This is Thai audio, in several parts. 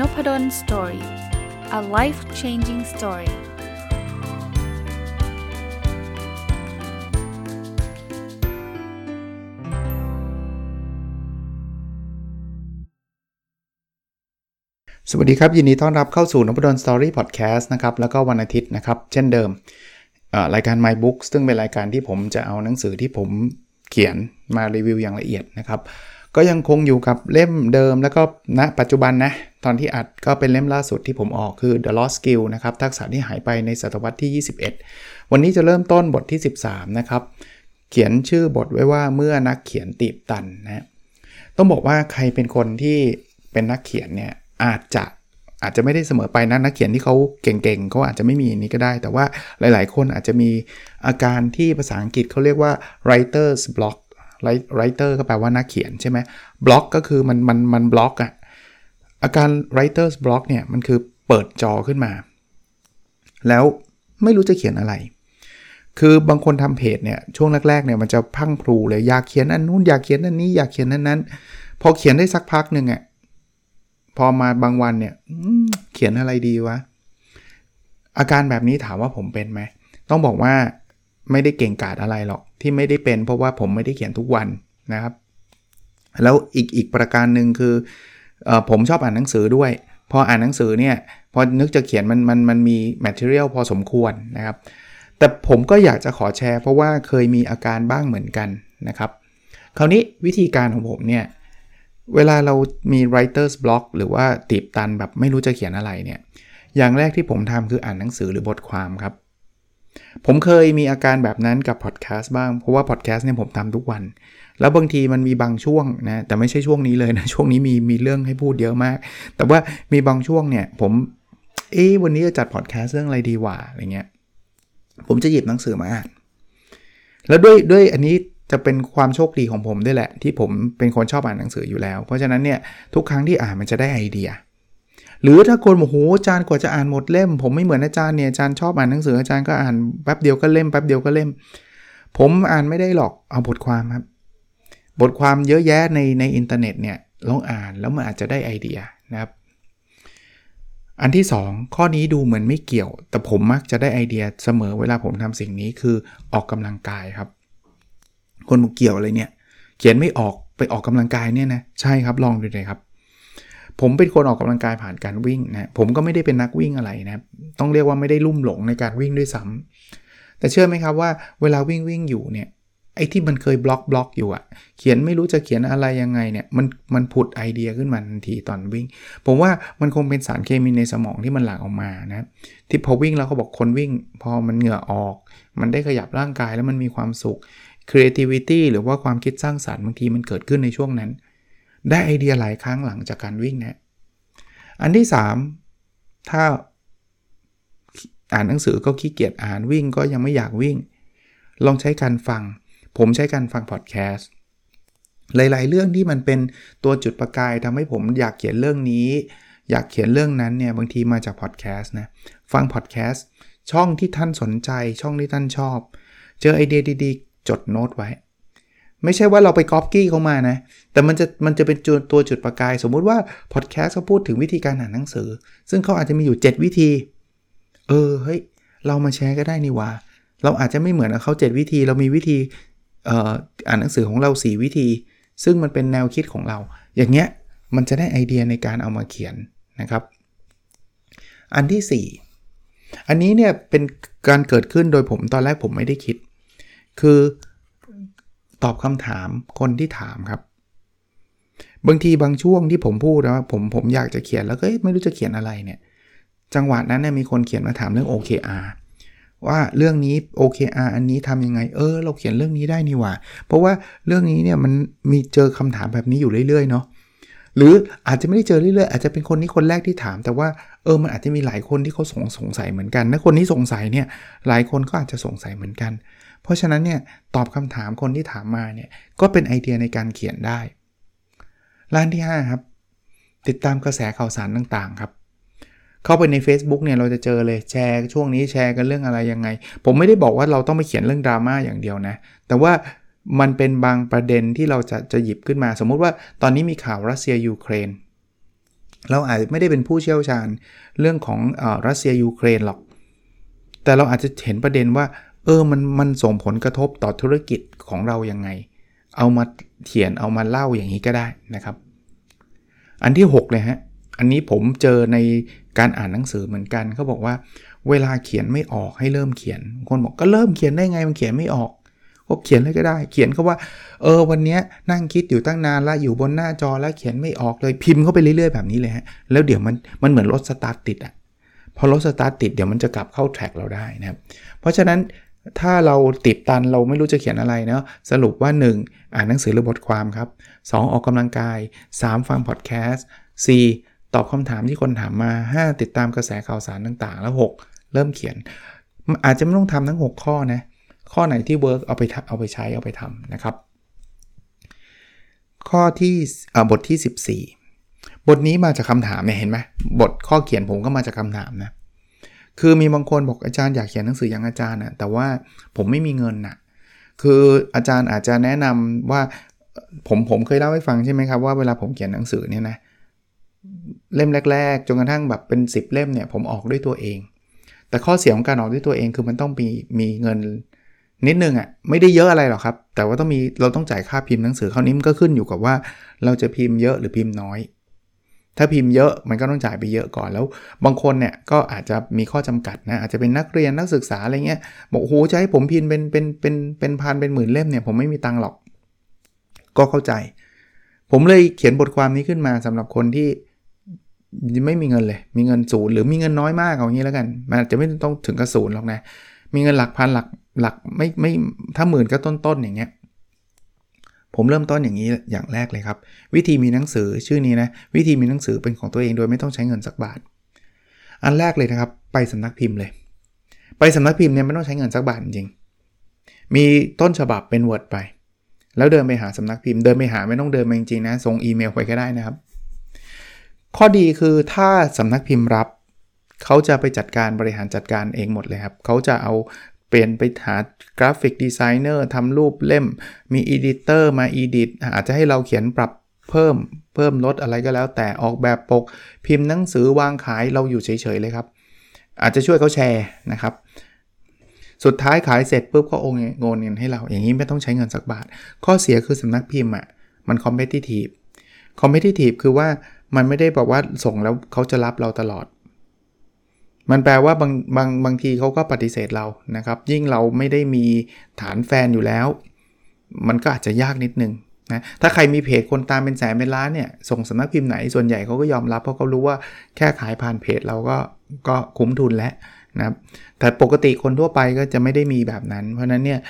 Nopadol Story a life changing story สวัสดีครับ ยินดีต้อนรับเข้าสู่ Nopadol Story Podcast นะครับ แล้วก็วันอาทิตย์นะครับ เช่นเดิมรายการ My Books ซึ่งเป็นรายการที่ผมจะเอาหนังสือที่ผมเขียนมารีวิวอย่างละเอียดนะครับ ก็ยังคงอยู่กับเล่มเดิมแล้วก็ณนะปัจจุบันนะ ตอนที่อัดก็เป็นเล่มล่าสุดที่ผมออกคือ The Lost Skill นะครับ ทักษะที่หายไปในศตวรรษที่ 21 วันนี้จะเริ่มต้นบทที่ 13 นะครับ เขียนชื่อบทไว้ว่าเมื่อนักเขียนตีบตันนะต้องบอกว่าใครเป็นคนที่เป็นนักเขียนเนี่ยอาจจะอาจจะไม่ได้เสมอไปนะนักเขียนที่เขาเก่งๆเขาอาจจะไม่มีนี้ก็ได้ แต่ว่าหลายๆ คนอาจจะมีอาการที่ภาษาอังกฤษเขาเรียกว่า writer's block ไรเตอร์ก็แปลว่านักเขียนใช่ไหมบล็อกก็คือมันมันมันบล็อกอะ อาการ writer's block เนี่ยมันคือเปิดจอขึ้นมา แล้วไม่รู้จะเขียนอะไร คือบางคนทำเพจเนี่ยช่วงแรกๆเนี่ยมันจะพังพลูเลยอยากเขียนอันนู้นอยากเขียนอันนี้อยากเขียนนั้นนั้นพอเขียนได้สักพักหนึ่งอะ่ะพอมาบางวันเนี่ยเขียนอะไรดีวะ อาการแบบนี้ถามว่าผมเป็นไหม ต้องบอกว่าไม่ได้เก่งกาจอะไรหรอกที่ไม่ได้เป็นเพราะว่าผมไม่ได้เขียนทุกวันนะครับ แล้วอีกอีกประการหนึ่งคือ ผมชอบอ่านหนังสือด้วย พออ่านหนังสือเนี่ยพอนึกจะเขียนมันมันมันมีแมทเทียลพอสมควรนะครับ แต่ผมก็อยากจะขอแชร์ เพราะว่าเคยมีอาการบ้างเหมือนกันนะครับ คราวนี้วิธีการของผมเนี่ยเวลาเรามี writer's block หรือว่าตีบตันแบบไม่รู้จะเขียนอะไรเนี่ย อย่างแรกที่ผมทำคืออ่านหนังสือหรือบทความครับ ผมเคยมีอาการแบบนั้นกับพอดแคสต์บ้าง เพราะว่าพอดแคสต์เนี่ยผมทำทุกวัน แล้วบางทีมันมีบางช่วงนะแต่ไม่ใช่ช่วงนี้เลยนะช่วงนี้มีมีเรื่องให้พูดเยอะมาก แต่ว่ามีบางช่วงเนี่ยผมเอ๊วันนี้จะจัดพอดแคสต์เรื่องอะไรดีวะอะไรเงี้ยผมจะหยิบหนังสือมาอ่านแล้วด้วยด้วยอันนี้จะเป็นความโชคดีของผมด้วยแหละ ที่ผมเป็นคนชอบอ่านหนังสืออยู่แล้ว เพราะฉะนั้นเนี่ยทุกครั้งที่อ่านมันจะได้ไอเดีย หรือถ้าคนโอ้โหอาจารย์กว่าจะอ่านหมดเล่ม ผมไม่เหมือนอาจารย์เนี่ยอาจารย์ชอบอ่านหนังสืออาจารย์ก็อ่านแป๊บเดียวก็เล่มแป๊บเดียวก็เล่ม ผมอ่านไม่ได้หรอกเอาบทความครับ บทความเยอะแยะในในอินเทอร์เน็ตเนี่ยลองอ่านแล้วมันอาจจะได้ไอเดียนะครับ อันที่ 2 ข้อนี้ดูเหมือนไม่เกี่ยว แต่ผมมักจะได้ไอเดียเสมอเวลาผมทำสิ่งนี้คือออกกำลังกายครับ คนบอกเกี่ยวอะไรเนี่ย เขียนไม่ออกไปออกกำลังกายเนี่ยนะใช่ครับลองดูเลยครับ ผมเป็นคนออกกำลังกายผ่านการวิ่งนะผมก็ไม่ได้เป็นนักวิ่งอะไรนะต้องเรียกว่าไม่ได้ลุ่มหลงในการวิ่งด้วยซ้ำแต่เชื่อไหมครับว่าเวลาวิ่งวิ่งอยู่เนี่ย ไอ้ที่มันเคยบล็อกบล็อกอยู่อะเขียนไม่รู้จะเขียนอะไรยังไงเนี่ยมันมันผุดไอเดียขึ้นมาทันทีตอนวิ่ง ผมว่ามันคงเป็นสารเคมีในสมองที่มันหลั่งออกมานะที่พอวิ่งแล้วเขาบอกคนวิ่ง พอมันเหงื่อออก มันได้ขยับร่างกายแล้วมันมีความสุข creativity หรือว่าความคิดสร้างสารรค์บางทีมันเกิดขึ้นในช่วงนั้น ได้ไอเดียหลายครั้งหลังจากการวิ่งนะอันที่ 3 ถ้าอ่านหนังสือก็ขี้เกียจอ่านวิ่งก็ยังไม่อยากวิ่ง ลองใช้การฟัง ผมใช้การฟังพอดแคสต์หลาย ๆ เรื่องที่มันเป็นตัวจุดประกายทำให้ผมอยากเขียนเรื่องนี้ อยากเขียนเรื่องนั้นเนี่ยบางทีมาจากพอดแคสต์นะฟังพอดแคสต์ช่องที่ท่านสนใจช่องที่ท่านชอบ เจอไอเดียดีๆ จดโน้ตไว้ ไม่ใช่ว่าเราไปก๊อปกี้เขามานะ แต่มันจะมันจะเป็นตัวจุดประกาย สมมุติว่าพอดแคสต์เขาพูดถึงวิธีการอ่านหนังสือ ซึ่งเขาอาจจะมีอยู่ 7 วิธี เออเฮ้ยเรามาแชร์ก็ได้นี่ว่าเราอาจจะไม่เหมือนเขา 7 วิธี เรามีวิธี อ่านหนังสือของเรา 4 วิธี ซึ่งมันเป็นแนวคิดของเรา อย่างเงี้ยมันจะได้ไอเดียในการเอามาเขียนนะครับ อันที่ 4 อันนี้เนี่ยเป็นการเกิดขึ้นโดยผมตอนแรกผมไม่ได้คิด คือตอบคำถามคนที่ถามครับ บางทีบางช่วงที่ผมพูดนะผมผมอยากจะเขียนแล้วก็ไม่รู้จะเขียนอะไรเนี่ย จังหวะนั้นเนี่ยมีคนเขียนมาถามเรื่อง OKR ว่าเรื่องนี้ OKR อันนี้ทำยังไง เออ เราเขียนเรื่องนี้ได้นี่หว่า เพราะว่าเรื่องนี้เนี่ยมันมีเจอคำถามแบบนี้อยู่เรื่อยๆเนาะหรืออาจจะไม่ได้เจอเรื่อยๆอาจจะเป็นคนนี้คนแรกที่ถาม แต่ว่าเออมันอาจจะมีหลายคนที่เขาสงสงสัยเหมือนกันถ้าคนนี้สงสัยเนี่ยหลายคนก็อาจจะสงสัยเหมือนกัน เพราะฉะนั้นเนี่ยตอบคำถามคนที่ถามมาเนี่ยก็เป็นไอเดียในการเขียนได้ร้านที่5ครับติดตามกระแสข่าวสารต่างๆครับ เข้าไปใน Facebook เนี่ยเราจะเจอเลยแชร์ช่วงนี้แชร์กันเรื่องอะไรยังไง ผมไม่ได้บอกว่าเราต้องไปเขียนเรื่องดราม่าอย่างเดียวนะ แต่ว่ามันเป็นบางประเด็นที่เราจะจะหยิบขึ้นมา สมมุติว่าตอนนี้มีข่าวรัสเซียยูเครน เราอาจจะไม่ได้เป็นผู้เชี่ยวชาญเรื่องของอรัสเซียยูเครนหรอก แต่เราอาจจะเห็นประเด็นว่า เออมันมันส่งผลกระทบต่อธุรกิจของเรายังไง เอามาเขียนเอามาเล่าอย่างนี้ก็ได้นะครับ อันที่ 6 เลยฮะ อันนี้ผมเจอในการอ่านหนังสือเหมือนกันเขาบอกว่า เวลาเขียนไม่ออกให้เริ่มเขียน คนบอกก็เริ่มเขียนได้ไงมันเขียนไม่ออกก็เขียนเลยก็ได้ เขียนเขาว่า เออวันนี้นั่งคิดอยู่ตั้งนานแล้วอยู่บนหน้าจอแล้วเขียนไม่ออกเลยพิมพ์เข้าไปเรื่อยๆแบบนี้เลยฮะแล้วเดี๋ยวมันมันเหมือนรถสตาร์ทติดอะพอรถสตาร์ทติดเดี๋ยวมันจะกลับเข้า track เราได้นะครับเพราะฉะนั้นถ้าเราติดตันเราไม่รู้จะเขียนอะไรเนาะสรุปว่า 1. อ่านหนังสือหรือบทความครับ 2. ออกกำลังกาย 3. ฟังพอดแคสต์ 4. ตอบคำถามที่คนถามมา 5. ติดตามกระแสข่าวสารต่างๆ แล้ว 6. เริ่มเขียน อาจจะไม่ต้องทำทั้ง 6 ข้อนะ ข้อไหนที่ work เอาไปเอาไปใช้เอาไปทำนะครับ ข้อที่บทที่ 14 บทนี้มาจากคำถามเนี่ยเห็นไหมบทข้อเขียนผมก็มาจากคำถามนะคือมีบางคนบอกอาจารย์อยากเขียนหนังสืออย่างอาจารย์นะแต่ว่าผมไม่มีเงินนะคืออาจารย์อาจจะแนะนำว่าผมผมเคยเล่าให้ฟังใช่ไหมครับว่าเวลาผมเขียนหนังสือเนี่ยนะ เล่มแรก ๆ จนกระทั่งแบบเป็น 10 เล่มเนี่ยผมออกด้วยตัวเอง แต่ข้อเสียของการออกด้วยตัวเองคือมันต้องมีมีเงินนิดนึงอะ่ะไม่ได้เยอะอะไรหรอกครับ แต่ว่าต้องมีเราต้องจ่ายค่าพิมพ์หนังสือคราวนี้มันก็ขึ้นอยู่กับว่า เราจะพิมพ์เยอะหรือพิมพ์น้อย ถ้าพิมพ์เยอะมันก็ต้องจ่ายไปเยอะก่อนแล้ว บางคนเนี่ยก็อาจจะมีข้อจำกัดนะอาจจะเป็นนักเรียนนักศึกษาอะไรเงี้ยบอกโอ้โหจะให้ผมพิมพ์เป็นเป็นเป็นเป็นพันเป็นหมื่นเล่มเนี่ยผมไม่มีตังค์หรอก ก็เข้าใจ ผมเลยเขียนบทความนี้ขึ้นมาสำหรับคนที่ ไม่มีเงินเลย มีเงินศูนย์หรือมีเงินน้อยมากเอางี้แล้วกัน มันอาจจะไม่ต้องถึงกระศูนย์หรอกนะ มีเงินหลักพันหลักหลักไม่ไม่ถ้าหมื่นก็ต้นๆอย่างเงี้ย ผมเริ่มต้นอย่างนี้อย่างแรกเลยครับ วิธีมีหนังสือชื่อนี้นะ วิธีมีหนังสือเป็นของตัวเองโดยไม่ต้องใช้เงินสักบาท อันแรกเลยนะครับ ไปสำนักพิมพ์เลย ไปสำนักพิมพ์เนี่ยไม่ต้องใช้เงินสักบาทจริง มีต้นฉบับเป็น Word ไป แล้วเดินไปหาสำนักพิมพ์ เดินไปหาไม่ต้องเดินมาจริงๆนะ ส่งอีเมลไปก็ได้นะครับ ข้อดีคือถ้าสำนักพิมพ์รับ เขาจะไปจัดการบริหารจัดการเองหมดเลยครับ เขาจะเอาเปลี่ยนไปหา graphic designer ทำรูปเล่ม มี editor มา edit อาจจะให้เราเขียนปรับเพิ่มเพิ่มลดอะไรก็แล้ว แต่ออกแบบปก พิมพ์หนังสือวางขายเราอยู่เฉยๆเลยครับ อาจจะช่วยเขาแชร์นะครับ สุดท้ายขายเสร็จปุ๊บก็โอนเงินให้เรา อย่างนี้ไม่ต้องใช้เงินสักบาท ข้อเสียคือสำนักพิมพ์อะมันคอมเพติทีฟคอมเพติทีฟคือว่า มันไม่ได้บอกว่าส่งแล้วเขาจะรับเราตลอด มันแปลว่าบางบางบางทีเขาก็ปฏิเสธเรานะครับ ยิ่งเราไม่ได้มีฐานแฟนอยู่แล้ว มันก็อาจจะยากนิดนึงนะถ้าใครมีเพจคนตามเป็นแสนเป็นล้านเนี่ยส่งสำนักพิมพ์ไหนส่วนใหญ่เขาก็ยอมรับเพราะเขารู้ว่าแค่ขายผ่านเพจเราก็ก็คุ้มทุนแล้วนะครับแต่ปกติคนทั่วไปก็จะไม่ได้มีแบบนั้น เพราะนั้นเนี่ย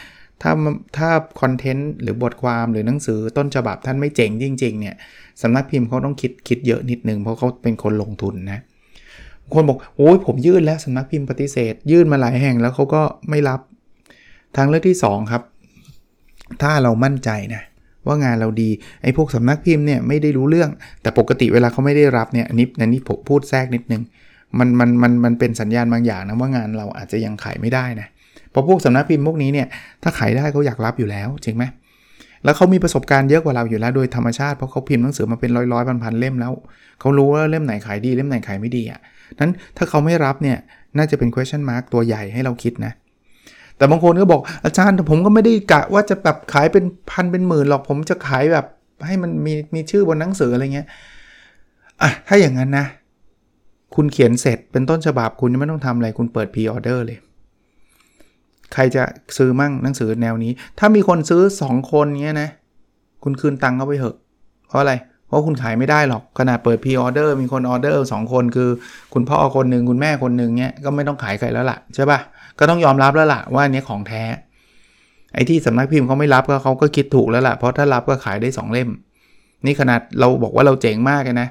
ถ้าถ้าคอนเทนต์หรือบทความหรือหนังสือต้นฉบับท่านไม่เจ๋งจริงๆเนี่ยสำนักพิมพ์เขาต้องคิดคิดเยอะนิดนึง เพราะเขาเป็นคนลงทุนนะคนบอกโอ้ยผมยื่นแล้วสำนักพิมพ์ปฏิเสธ ยื่นมาหลายแห่งแล้วเขาก็ไม่รับ ทางเลือกที่ 2 ครับ ถ้าเรามั่นใจนะว่างานเราดีไอ้พวกสำนักพิมพ์เนี่ยไม่ได้รู้เรื่อง แต่ปกติเวลาเขาไม่ได้รับเนี่ยนนี้อันนี้ผมพูดแทรกนิดนึงมันมันมันมันเป็นสัญญาณบางอย่างนะว่างานเราอาจจะยังขายไม่ได้นะเพราะพวกสำนักพิมพ์พวกนี้เนี่ยถ้าขายได้เขาอยากรับอยู่แล้วจริงไหมแล้วเขามีประสบการณ์เยอะกว่าเราอยู่แล้วโดยธรรมชาติเพราะเขาพิมพ์หนังสือมาเป็นร้อยร้อยพันพันเล่มแล้วเขารู้ว่าเล่มไหนขายดีเล่มไหนขายไม่ดีอะ่ะนั้นถ้าเขาไม่รับเนี่ยน่าจะเป็น question mark ตัวใหญ่ให้เราคิดนะแต่บางคนก็บอกอาจารย์ผมก็ไม่ได้กะว่าจะแบบขายเป็นพันเป็นหมื่นหรอกผมจะขายแบบให้มันมีมีชื่อบนหนังสืออะไรเงี้ยอะถ้าอย่างนั้นนะ คุณเขียนเสร็จเป็นต้นฉบับคุณไม่ต้องทำอะไรคุณเปิดพรีออเดอร์เลย ใครจะซื้อมั่งหนังสือแนวนี้ ถ้ามีคนซื้อ 2 คนเงี้ยนะ คุณคืนตังค์เขาไปเถอะ เพราะอะไร เพราะคุณขายไม่ได้หรอก ขนาดเปิด pre-order มีคนออเดอร์สองคนคือ คุณพ่อคนหนึ่งคุณแม่คนหนึ่งเนี้ยก็ไม่ต้องขายใครแล้วล่ะใช่ปะก็ต้องยอมรับแล้วล่ะว่าอันนี้ของแท้ ไอ้ที่สำนักพิมพ์เขาไม่รับก็เขาก็คิดถูกแล้วล่ะ เพราะถ้ารับก็ขายได้ 2 เล่ม นี่ขนาดเราบอกว่าเราเจ๋งมากนะ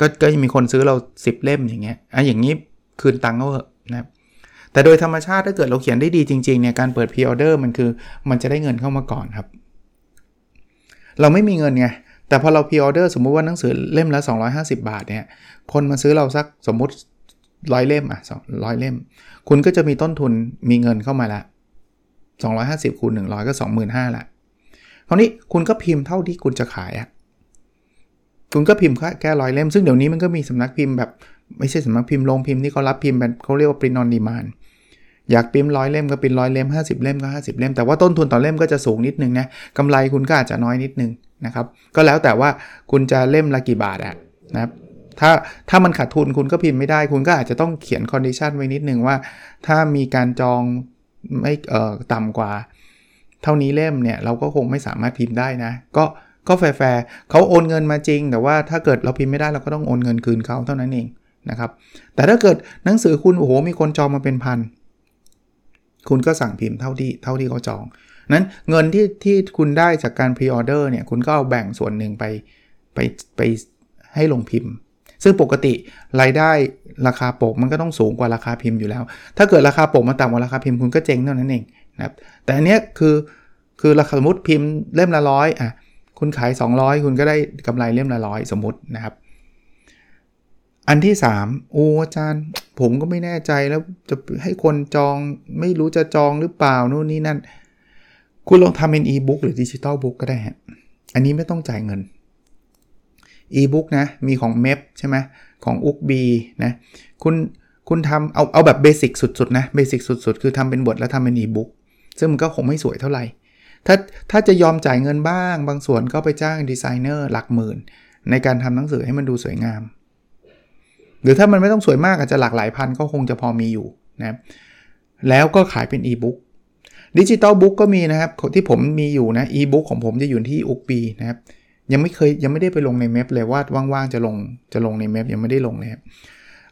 ก็ก็ยังมีคนซื้อเรา 10 เล่มอย่างเงี้ยอะอย่างนี้คืนตังค์เขาเถอะ แต่โดยธรรมชาติถ้าเกิดเราเขียนได้ดีจริงๆเนี่ยการเปิด pre-order มันคือมันจะได้เงินเข้ามาก่อนครับ เราไม่มีเงินไงแต่พอเราพิออเดอร์สมมุติว่าหนังสือเล่มละ 250 บาทเนี่ยคนมาซื้อเราสักสมมุติร้อยเล่มอะร้อยเล่ม คุณก็จะมีต้นทุนมีเงินเข้ามาละ 250คูณ100 ก็ 25,000ละคราวนี้คุณก็พิมพ์เท่าที่คุณจะขายอะ คุณก็พิมพ์แค่ร้อยเล่ม ซึ่งเดี๋ยวนี้มันก็มีสำนักพิมพ์แบบไม่ใช่สำนักพิมพ์โรงพิมพ์ที่เขารับพิมพ์แบบเขาเรียกว่าปรินอนดีมานอยากพิมพ์ร้อยเล่มก็พิมพ์ร้อยเล่ม 50 เล่มก็ 50 เล่ม แต่ว่าต้นทุนต่อเล่มก็จะสูงนิดนึงนะกำไรคุณก็อาจจะน้อยนิดนึงนะครับก็แล้วแต่ว่าคุณจะเล่มละกี่บาทอะนะครับถ้าถ้ามันขาดทุนคุณก็พิมพ์ไม่ได้ คุณก็อาจจะต้องเขียน condition ไว้นิดนึงว่า ถ้ามีการจองไม่เอ่อต่ำกว่า เท่านี้เล่มเนี่ยเราก็คงไม่สามารถพิมพ์ได้นะ ก็ ก็แฟร์เขาโอนเงินมาจริง แต่ว่าถ้าเกิดเราพิมพ์ไม่ได้เราก็ต้องโอนเงินคืนเขาเท่านั้นเองนะครับ แต่ถ้าเกิดหนังสือคุณโอ้โหมีคนจองมาเป็นพัน คุณก็สั่งพิมพ์เท่าที่เท่าที่เขาจอง นั้นเงินที่ที่คุณได้จากการพรีออเดอร์เนี่ยคุณก็เอาแบ่งส่วนหนึ่งไปไปไปให้ลงพิมพ์ ซึ่งปกติรายได้ราคาปกมันก็ต้องสูงกว่าราคาพิมพ์อยู่แล้ว ถ้าเกิดราคาปกมาต่ำกว่าราคาพิมพ์คุณก็เจ๊งเท่านั้นเองนะครับแต่อันเนี้ยคือคือราคาสมมติพิมพ์เล่มละร้อยอะ คุณขาย 200 คุณก็ได้กำไรเล่มละร้อยสมมตินะครับ อันที่ 3 โอ้อาจารย์ ผมก็ไม่แน่ใจแล้วจะให้คนจองไม่รู้จะจองหรือเปล่านู่นนี่นั่น คุณลองทำเป็นอีบุ๊กหรือ digital book ก็ได้ฮะอันนี้ไม่ต้องจ่ายเงินอีบุ๊กนะ มีของ MEB ใช่ไหมของ Ookbee นะ คุณ คุณทำเอา เอาแบบ basic สุด ๆ นะ basic สุด ๆ คือทำเป็นบทแล้วทำเป็นอีบุ๊กซึ่งมันก็คงไม่สวยเท่าไหร่ ถ้าถ้าจะยอมจ่ายเงินบ้าง บางส่วนก็ไปจ้างดีไซเนอร์หลักหมื่น ในการทำหนังสือให้มันดูสวยงาม หรือถ้ามันไม่ต้องสวยมากอาจจะหลักหลายพันก็คงจะพอมีอยู่นะแล้วก็ขายเป็นอีบุ๊ก digital book ก็มีนะครับ ที่ผมมีอยู่นะอีบุ๊กของผมจะอยู่ที่ Ookbee นะครับยังไม่เคยยังไม่ได้ไปลงใน MEB เลยว่าว่างๆจะลงจะลงใน MEB ยังไม่ได้ลงเลยครับ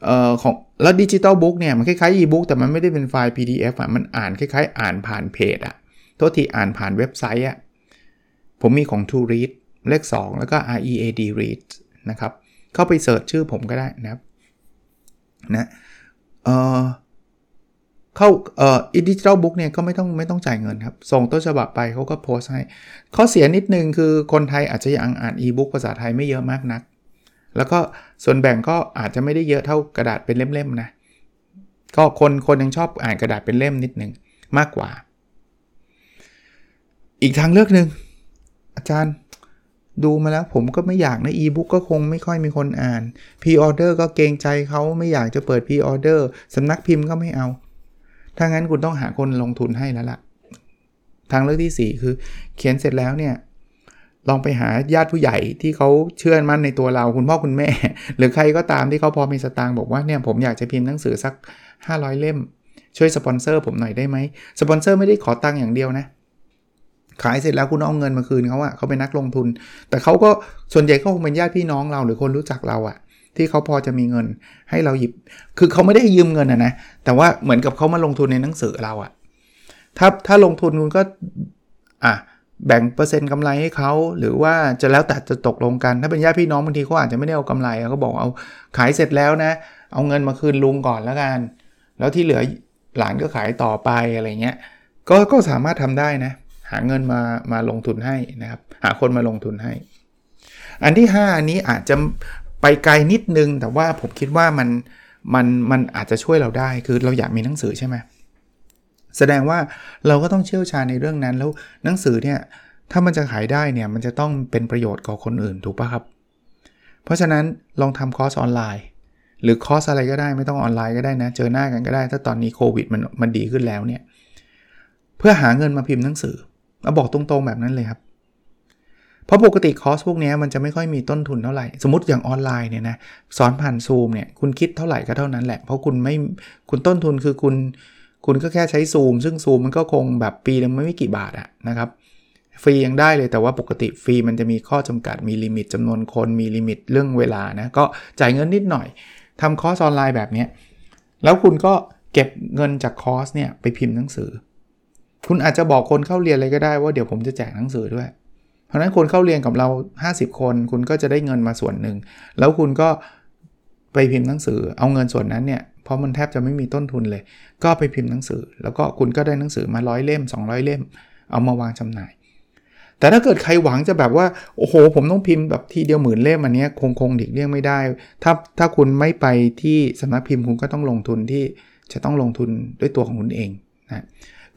เอ่อของแล้ว digital book เนี่ยมันคล้ายๆอีบุ๊กแต่มันไม่ได้เป็นไฟล์ PDF อะมันอ่านคล้ายๆ อ่านผ่านเพจอะ โทษทีอ่านผ่านเว็บไซต์อะผมมีของ To Read เลข 2 แล้วก็ READ Read นะครับ เข้าไป search ชื่อผมก็ได้นะครับนะเอ่อเข้าเอ่อ digital book เนี่ยก็ไม่ต้องไม่ต้องจ่ายเงินครับ ส่งต้นฉบับไปเขาก็โพสให้ ข้อเสียนิดนึงคือคนไทยอาจจะยังอ่านอีบุ๊กภาษาไทยไม่เยอะมากนัก แล้วก็ส่วนแบ่งก็อาจจะไม่ได้เยอะเท่ากระดาษเป็นเล่มๆนะ ก็คนคนยังชอบอ่านกระดาษเป็นเล่มนิดนึงมากกว่า อีกทางเลือกหนึ่งอาจารย์ดูมาแล้วผมก็ไม่อยากนะอีบุ๊กก็คงไม่ค่อยมีคนอ่าน pre-order ก็เกรงใจเขาไม่อยากจะเปิด pre-order สำนักพิมพ์ก็ไม่เอา ถ้างั้นคุณต้องหาคนลงทุนให้แล้วล่ะ ทางเลือกที่ 4 คือ เขียนเสร็จแล้วเนี่ย ลองไปหาญาติผู้ใหญ่ที่เขาเชื่อมั่นในตัวเราคุณพ่อคุณแม่ หรือใครก็ตามที่เขาพอมีสตางค์บอกว่าเนี่ยผมอยากจะพิมพ์หนังสือสัก 500 เล่ม ช่วยสปอนเซอร์ผมหน่อยได้ไหมสปอนเซอร์ไม่ได้ขอตังค์อย่างเดียวนะ ขายเสร็จแล้วคุณเอาเงินมาคืนเขาอะเขาเป็นนักลงทุน แต่เขาก็ส่วนใหญ่ก็คงเป็นญาติพี่น้องเราหรือคนรู้จักเราอะที่เขาพอจะมีเงินให้เราหยิบ คือเขาไม่ได้ยืมเงินอะนะ แต่ว่าเหมือนกับเขามาลงทุนในหนังสือเราอะถ้าถ้าลงทุนคุณก็อะแบ่งเปอร์เซ็นต์กำไรให้เขา หรือว่าจะแล้วแต่จะตกลงกัน ถ้าเป็นญาติพี่น้องบางทีเขาอาจจะไม่ได้เอากำไรเขาบอกเอาขายเสร็จแล้วนะ เอาเงินมาคืนลุงก่อนแล้วกัน แล้วที่เหลือหลานก็ขายต่อไปอะไรเงี้ย ก็ก็สามารถทำได้นะ หาเงินมามาลงทุนให้นะครับ หาคนมาลงทุนให้ อันที่ 5 อันนี้อาจจะไปไกลนิดนึง แต่ว่าผมคิดว่ามันมันมันอาจจะช่วยเราได้คือเราอยากมีหนังสือใช่ไหมแสดงว่าเราก็ต้องเชี่ยวชาญในเรื่องนั้น แล้วหนังสือเนี่ยถ้ามันจะขายได้เนี่ยมันจะต้องเป็นประโยชน์กับคนอื่นถูกปะครับ เพราะฉะนั้นลองทำคอร์สออนไลน์ หรือคอร์สอะไรก็ได้ไม่ต้องออนไลน์ก็ได้นะ เจอหน้ากันก็ได้ ถ้าตอนนี้โควิดมันมันดีขึ้นแล้วเนี่ยเพื่อหาเงินมาพิมพ์หนังสือ มาบอกตรงๆแบบนั้นเลยครับ เพราะปกติคอร์สพวกนี้มันจะไม่ค่อยมีต้นทุนเท่าไหร่ สมมติอย่างออนไลน์เนี่ยนะสอนผ่านซูมเนี่ยคุณคิดเท่าไหร่ก็เท่านั้นแหละ เพราะคุณไม่คุณต้นทุนคือคุณ คุณก็แค่ใช้ซูมซึ่งซูมมันก็คงแบบปีนึงไม่กี่บาทอะนะครับฟรียังได้เลยแต่ว่าปกติฟรีมันจะมีข้อจำกัดมี limit จำนวนคนมี limit เรื่องเวลานะก็จ่ายเงินนิดหน่อยทำคอร์สออนไลน์แบบนี้แล้วคุณก็เก็บเงินจากคอร์สเนี่ยไปพิมพ์หนังสือ คุณอาจจะบอกคนเข้าเรียนเลยก็ได้ว่าเดี๋ยวผมจะแจกหนังสือด้วย เพราะนั้นคนเข้าเรียนกับเรา 50 คน คุณก็จะได้เงินมาส่วนหนึ่ง แล้วคุณก็ไปพิมพ์หนังสือ เอาเงินส่วนนั้นเนี่ย เพราะมันแทบจะไม่มีต้นทุนเลย ก็ไปพิมพ์หนังสือ แล้วก็คุณก็ได้หนังสือมาร้อยเล่ม 200 เล่ม เอามาวางจำหน่าย แต่ถ้าเกิดใครหวังจะแบบว่า โอ้โห ผมต้องพิมพ์แบบทีเดียวหมื่นเล่มอันนี้คงคงดิกเลี่ยงไม่ได้ ถ้าถ้าคุณไม่ไปที่สำนักพิมพ์คุณก็ต้องลงทุนที่จะต้องลงทุนด้วยตัวของคุณเองนะ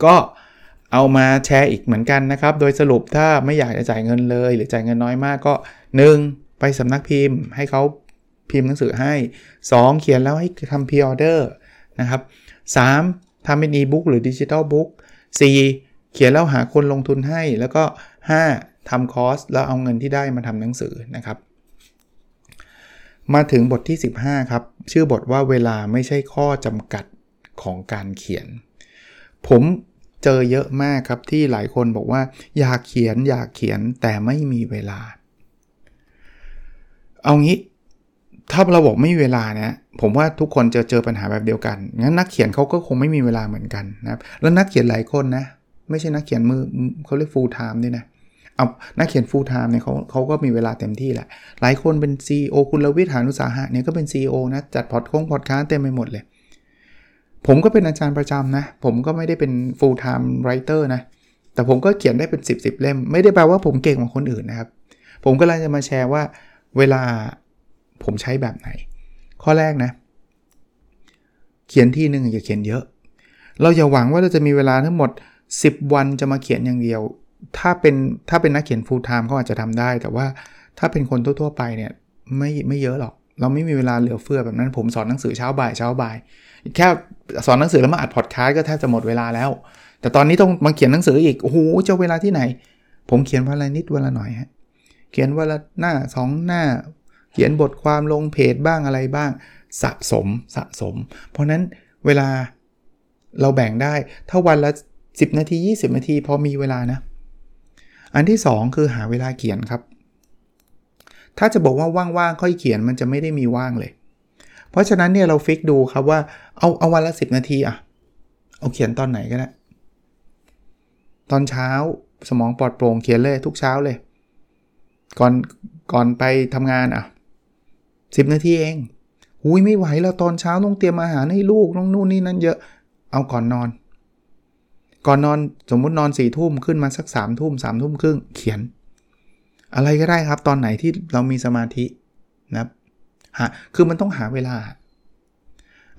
ก็เเอามาแชร์อีกเหมือนกันนะครับ โดยสรุปถ้าไม่อยากจะจ่ายเงินเลย หรือจ่ายเงินน้อยมากก็ 1. ไปสำนักพิมพ์ ให้เขาพิมพ์หนังสือให้ 2. เขียนแล้วให้ทำพรีออเดอร์นะครับ 3. ทำเป็นอีบุ๊กหรือดิจิทัลบุ๊ก 4. เขียนแล้วหาคนลงทุนให้ แล้วก็ 5. ทำคอร์สแล้วเอาเงินที่ได้มาทำหนังสือนะครับ มาถึงบทที่ 15 ครับ ชื่อบทว่าเวลาไม่ใช่ข้อจำกัดของการเขียน ผม เจอเยอะมากครับที่หลายคนบอกว่า อยากเขียนอยากเขียนแต่ไม่มีเวลา เอางี้ถ้าเราบอกไม่มีเวลาเนะผมว่าทุกคนจะเจอปัญหาแบบเดียวกันงั้นนักเขียนเขาก็คงไม่มีเวลาเหมือนกันนะครับแล้วนักเขียนหลายคนนะไม่ใช่นักเขียนมือเขาเรียก full time ด้วยนะเอานักเขียน full time เนี่ยเขาเขาก็มีเวลาเต็มที่แหละ หลายคนเป็น CEO คุณลวิทย์หานุสาหะเนี่ยก็เป็น CEO นะจัดพอดคงพอดคาสต์เต็มไปหมดเลย ผมก็เป็นอาจารย์ประจำนะ ผมก็ไม่ได้เป็น full time writer นะ แต่ผมก็เขียนได้เป็น 10บสเล่ม ไม่ได้แปลว่าผมเก่งกว่าคนอื่นนะครับ ผมก็เลยจะมาแชร์ว่าเวลาผมใช้แบบไหน ข้อแรกนะ เขียนที่หนึ่งอย่าเขียนเยอะ เราอย่าหวังว่าเราจะมีเวลาทั้งหมด 10 วันจะมาเขียนอย่างเดียว ถ้าเป็นถ้าเป็นนักเขียน full time เขาอาจจะทำได้ แต่ว่าถ้าเป็นคนทั่วๆไปเนี่ยไม่ไม่เยอะหรอก เราไม่มีเวลาเหลือเฟือแบบนั้น ผมสอนหนังสือเช้าบ่ายเช้าบ่าย แค่สอนหนังสือแล้วมาอัดพอดคาสต์ก็แทบจะหมดเวลาแล้ว แต่ตอนนี้ต้องมาเขียนหนังสืออีก โอ้โหจะเวลาที่ไหน ผมเขียนวันละนิดวันละหน่อยฮะ เขียนวันละหน้าสองหน้า เขียนบทความลงเพจบ้างอะไรบ้าง สะสมสะสม เพราะนั้นเวลาเราแบ่งได้ ถ้าวันละ 10 นาที 20 นาทีพอมีเวลานะ อันที่ 2 คือหาเวลาเขียนครับ ถ้าจะบอกว่าว่างๆค่อยเขียนมันจะไม่ได้มีว่างเลย เพราะฉะนั้นเนี่ยเราฟิกดูครับว่า เอาเอาวันละ 10 นาทีอะเอาเขียนตอนไหนก็ได้ ตอนเช้าสมองปลอดโปร่งเขียนเลยทุกเช้าเลย ก่อนก่อนไปทำงานอะ10นาทีเองหุยไม่ไหวแล้วตอนเช้าต้องเตรียมอาหารให้ลูกต้องนู่นนี่นั่นเยอะ เอาก่อนนอน ก่อนนอนสมมุตินอนสี่ทุ่มขึ้นมาสักสามทุ่มสามทุ่มครึ่งเขียน อะไรก็ได้ครับ ตอนไหนที่เรามีสมาธินะครับคือมันต้องหาเวลา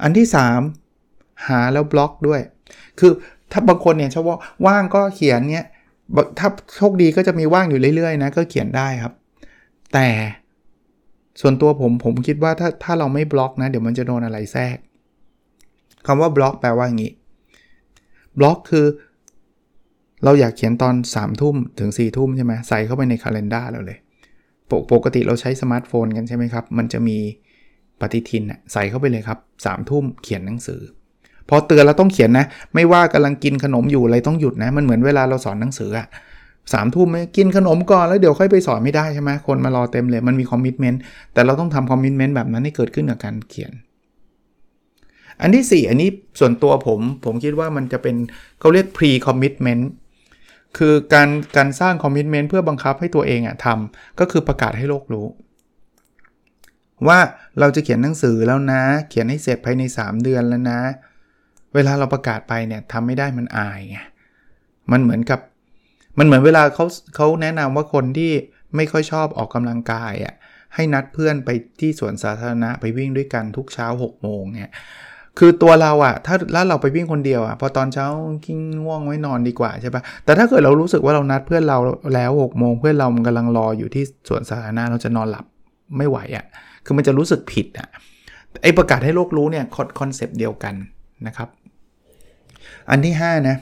อันที่ 3 หาแล้วบล็อกด้วย คือถ้าบางคนเนี่ยชอบว่าว่างก็เขียนเนี่ยถ้าโชคดีก็จะมีว่างอยู่เรื่อยๆนะก็เขียนได้ครับ แต่ส่วนตัวผมผมคิดว่าถ้าถ้าเราไม่บล็อกนะ เดี๋ยวมันจะโดนอะไรแทรกคำว่าบล็อกแปลว่าอย่างนี้บล็อกคือ เราอยากเขียนตอน3ามทุ่มถึง4ี่ทุ่มใช่ไหมใส่เข้าไปในคาล endar เราเลย ปกติเราใช้สมาร์ทโฟนกันใช่ไหมครับ มันจะมี ปฏิทินใส่เข้าไปเลยครับ3ามทุ่มเขียนหนังสือ พอเตือนเราต้องเขียนนะ ไม่ว่ากำลังกินขนมอยู่อะไรต้องหยุดนะ มันเหมือนเวลาเราสอนหนังสืออะสามทุ่มกินขนมก่อนแล้วเดี๋ยวค่อยไปสอนไม่ได้ใช่ไหมคนมารอเต็มเลยมันมีคอมมิชเมนต์แต่เราต้องทำคอมมิชเมนต์แบบนั้นให้เกิดขึ้นกับการเขียน อันที่ 4 อันนี้ส่วนตัวผม ผมคิดว่ามันจะเป็นเขาเรียก pre commitment คือการการสร้างคอมมิชเมนต์เพื่อบังคับให้ตัวเองอะทำก็คือประกาศให้โลกรู้ ว่าเราจะเขียนหนังสือแล้วนะ เขียนให้เสร็จภายใน 3 เดือนแล้วนะ เวลาเราประกาศไปเนี่ยทำไม่ได้มันอายไงมันเหมือนกับ มันเหมือนเวลาเขาเขาแนะนำว่าคนที่ไม่ค่อยชอบออกกำลังกายอะให้นัดเพื่อนไปที่สวนสาธารณะไปวิ่งด้วยกันทุกเช้า6โมงเนี่ยคือตัวเราอะถ้าแล้วเราไปวิ่งคนเดียวอะพอตอนเช้ากิ้งง่วงไว้นอนดีกว่าใช่ปะแต่ถ้าเกิดเรารู้สึกว่าเรานัดเพื่อนเราแล้ว6โมงเพื่อนเรามันกำลังรออยู่ที่สวนสาธารณะเราจะนอนหลับไม่ไหวอะ คือมันจะรู้สึกผิดอะไอประกาศให้โลกรู้เนี่ยคอนเซปต์เดียวกันนะครับ อันที่ 5 นะ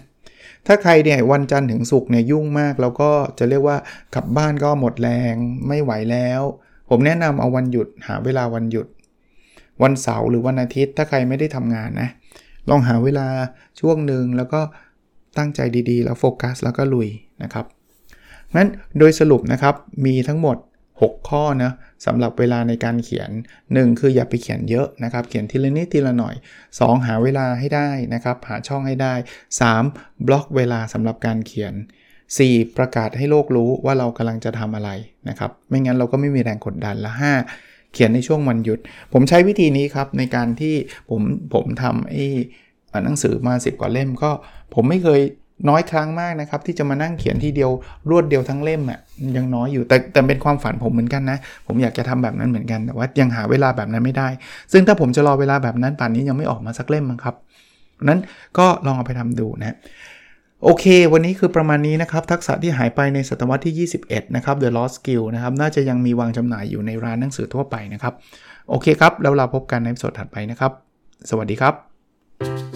ถ้าใครเนี่ยวันจันทร์ถึงศุกร์เนี่ยยุ่งมาก แล้วก็จะเรียกว่ากลับบ้านก็หมดแรงไม่ไหวแล้ว ผมแนะนำเอาวันหยุดหาเวลาวันหยุด วันเสาร์หรือวันอาทิตย์ ถ้าใครไม่ได้ทำงานนะลองหาเวลาช่วงหนึ่งแล้วก็ตั้งใจดีๆ แล้วโฟกัสแล้วก็ลุยนะครับงั้นโดยสรุปนะครับมีทั้งหมด 6 ข้อนะสำหรับเวลาในการเขียน 1 คืออย่าไปเขียนเยอะนะครับ เขียนทีละนิดทีละหน่อย 2 หาเวลาให้ได้นะครับ หาช่องให้ได้ 3. บล็อกเวลาสำหรับการเขียน 4. ประกาศให้โลกรู้ว่าเรากำลังจะทำอะไรนะครับ ไม่งั้นเราก็ไม่มีแรงกดดันและ 5. เขียนในช่วงวันหยุด ผมใช้วิธีนี้ครับในการที่ผมผมทำไอ้หนังสือมา 10 กว่าเล่มก็ผมไม่เคย น้อยครั้งมากนะครับ ที่จะมานั่งเขียนทีเดียวรวดเดียวทั้งเล่มอะ่ะยังน้อยอยู่แต่แต่เป็นความฝันผมเหมือนกันนะ ผมอยากจะทำแบบนั้นเหมือนกันแต่ว่ายังหาเวลาแบบนั้นไม่ได้ ซึ่งถ้าผมจะรอเวลาแบบนั้นป่านนี้ยังไม่ออกมาสักเล่มมั้งครับนั้นก็ลองเอาไปทำดูนะโอเค วันนี้คือประมาณนี้นะครับ ทักษะที่หายไปในศตวรรษที่ 21 นะครับ The Lost Skill นะครับ น่าจะยังมีวางจำหน่ายอยู่ในร้านหนังสือทั่วไปนะครับ โอเคครับ แล้วเราพบกันในสดถัดไปนะครับ สวัสดีครับ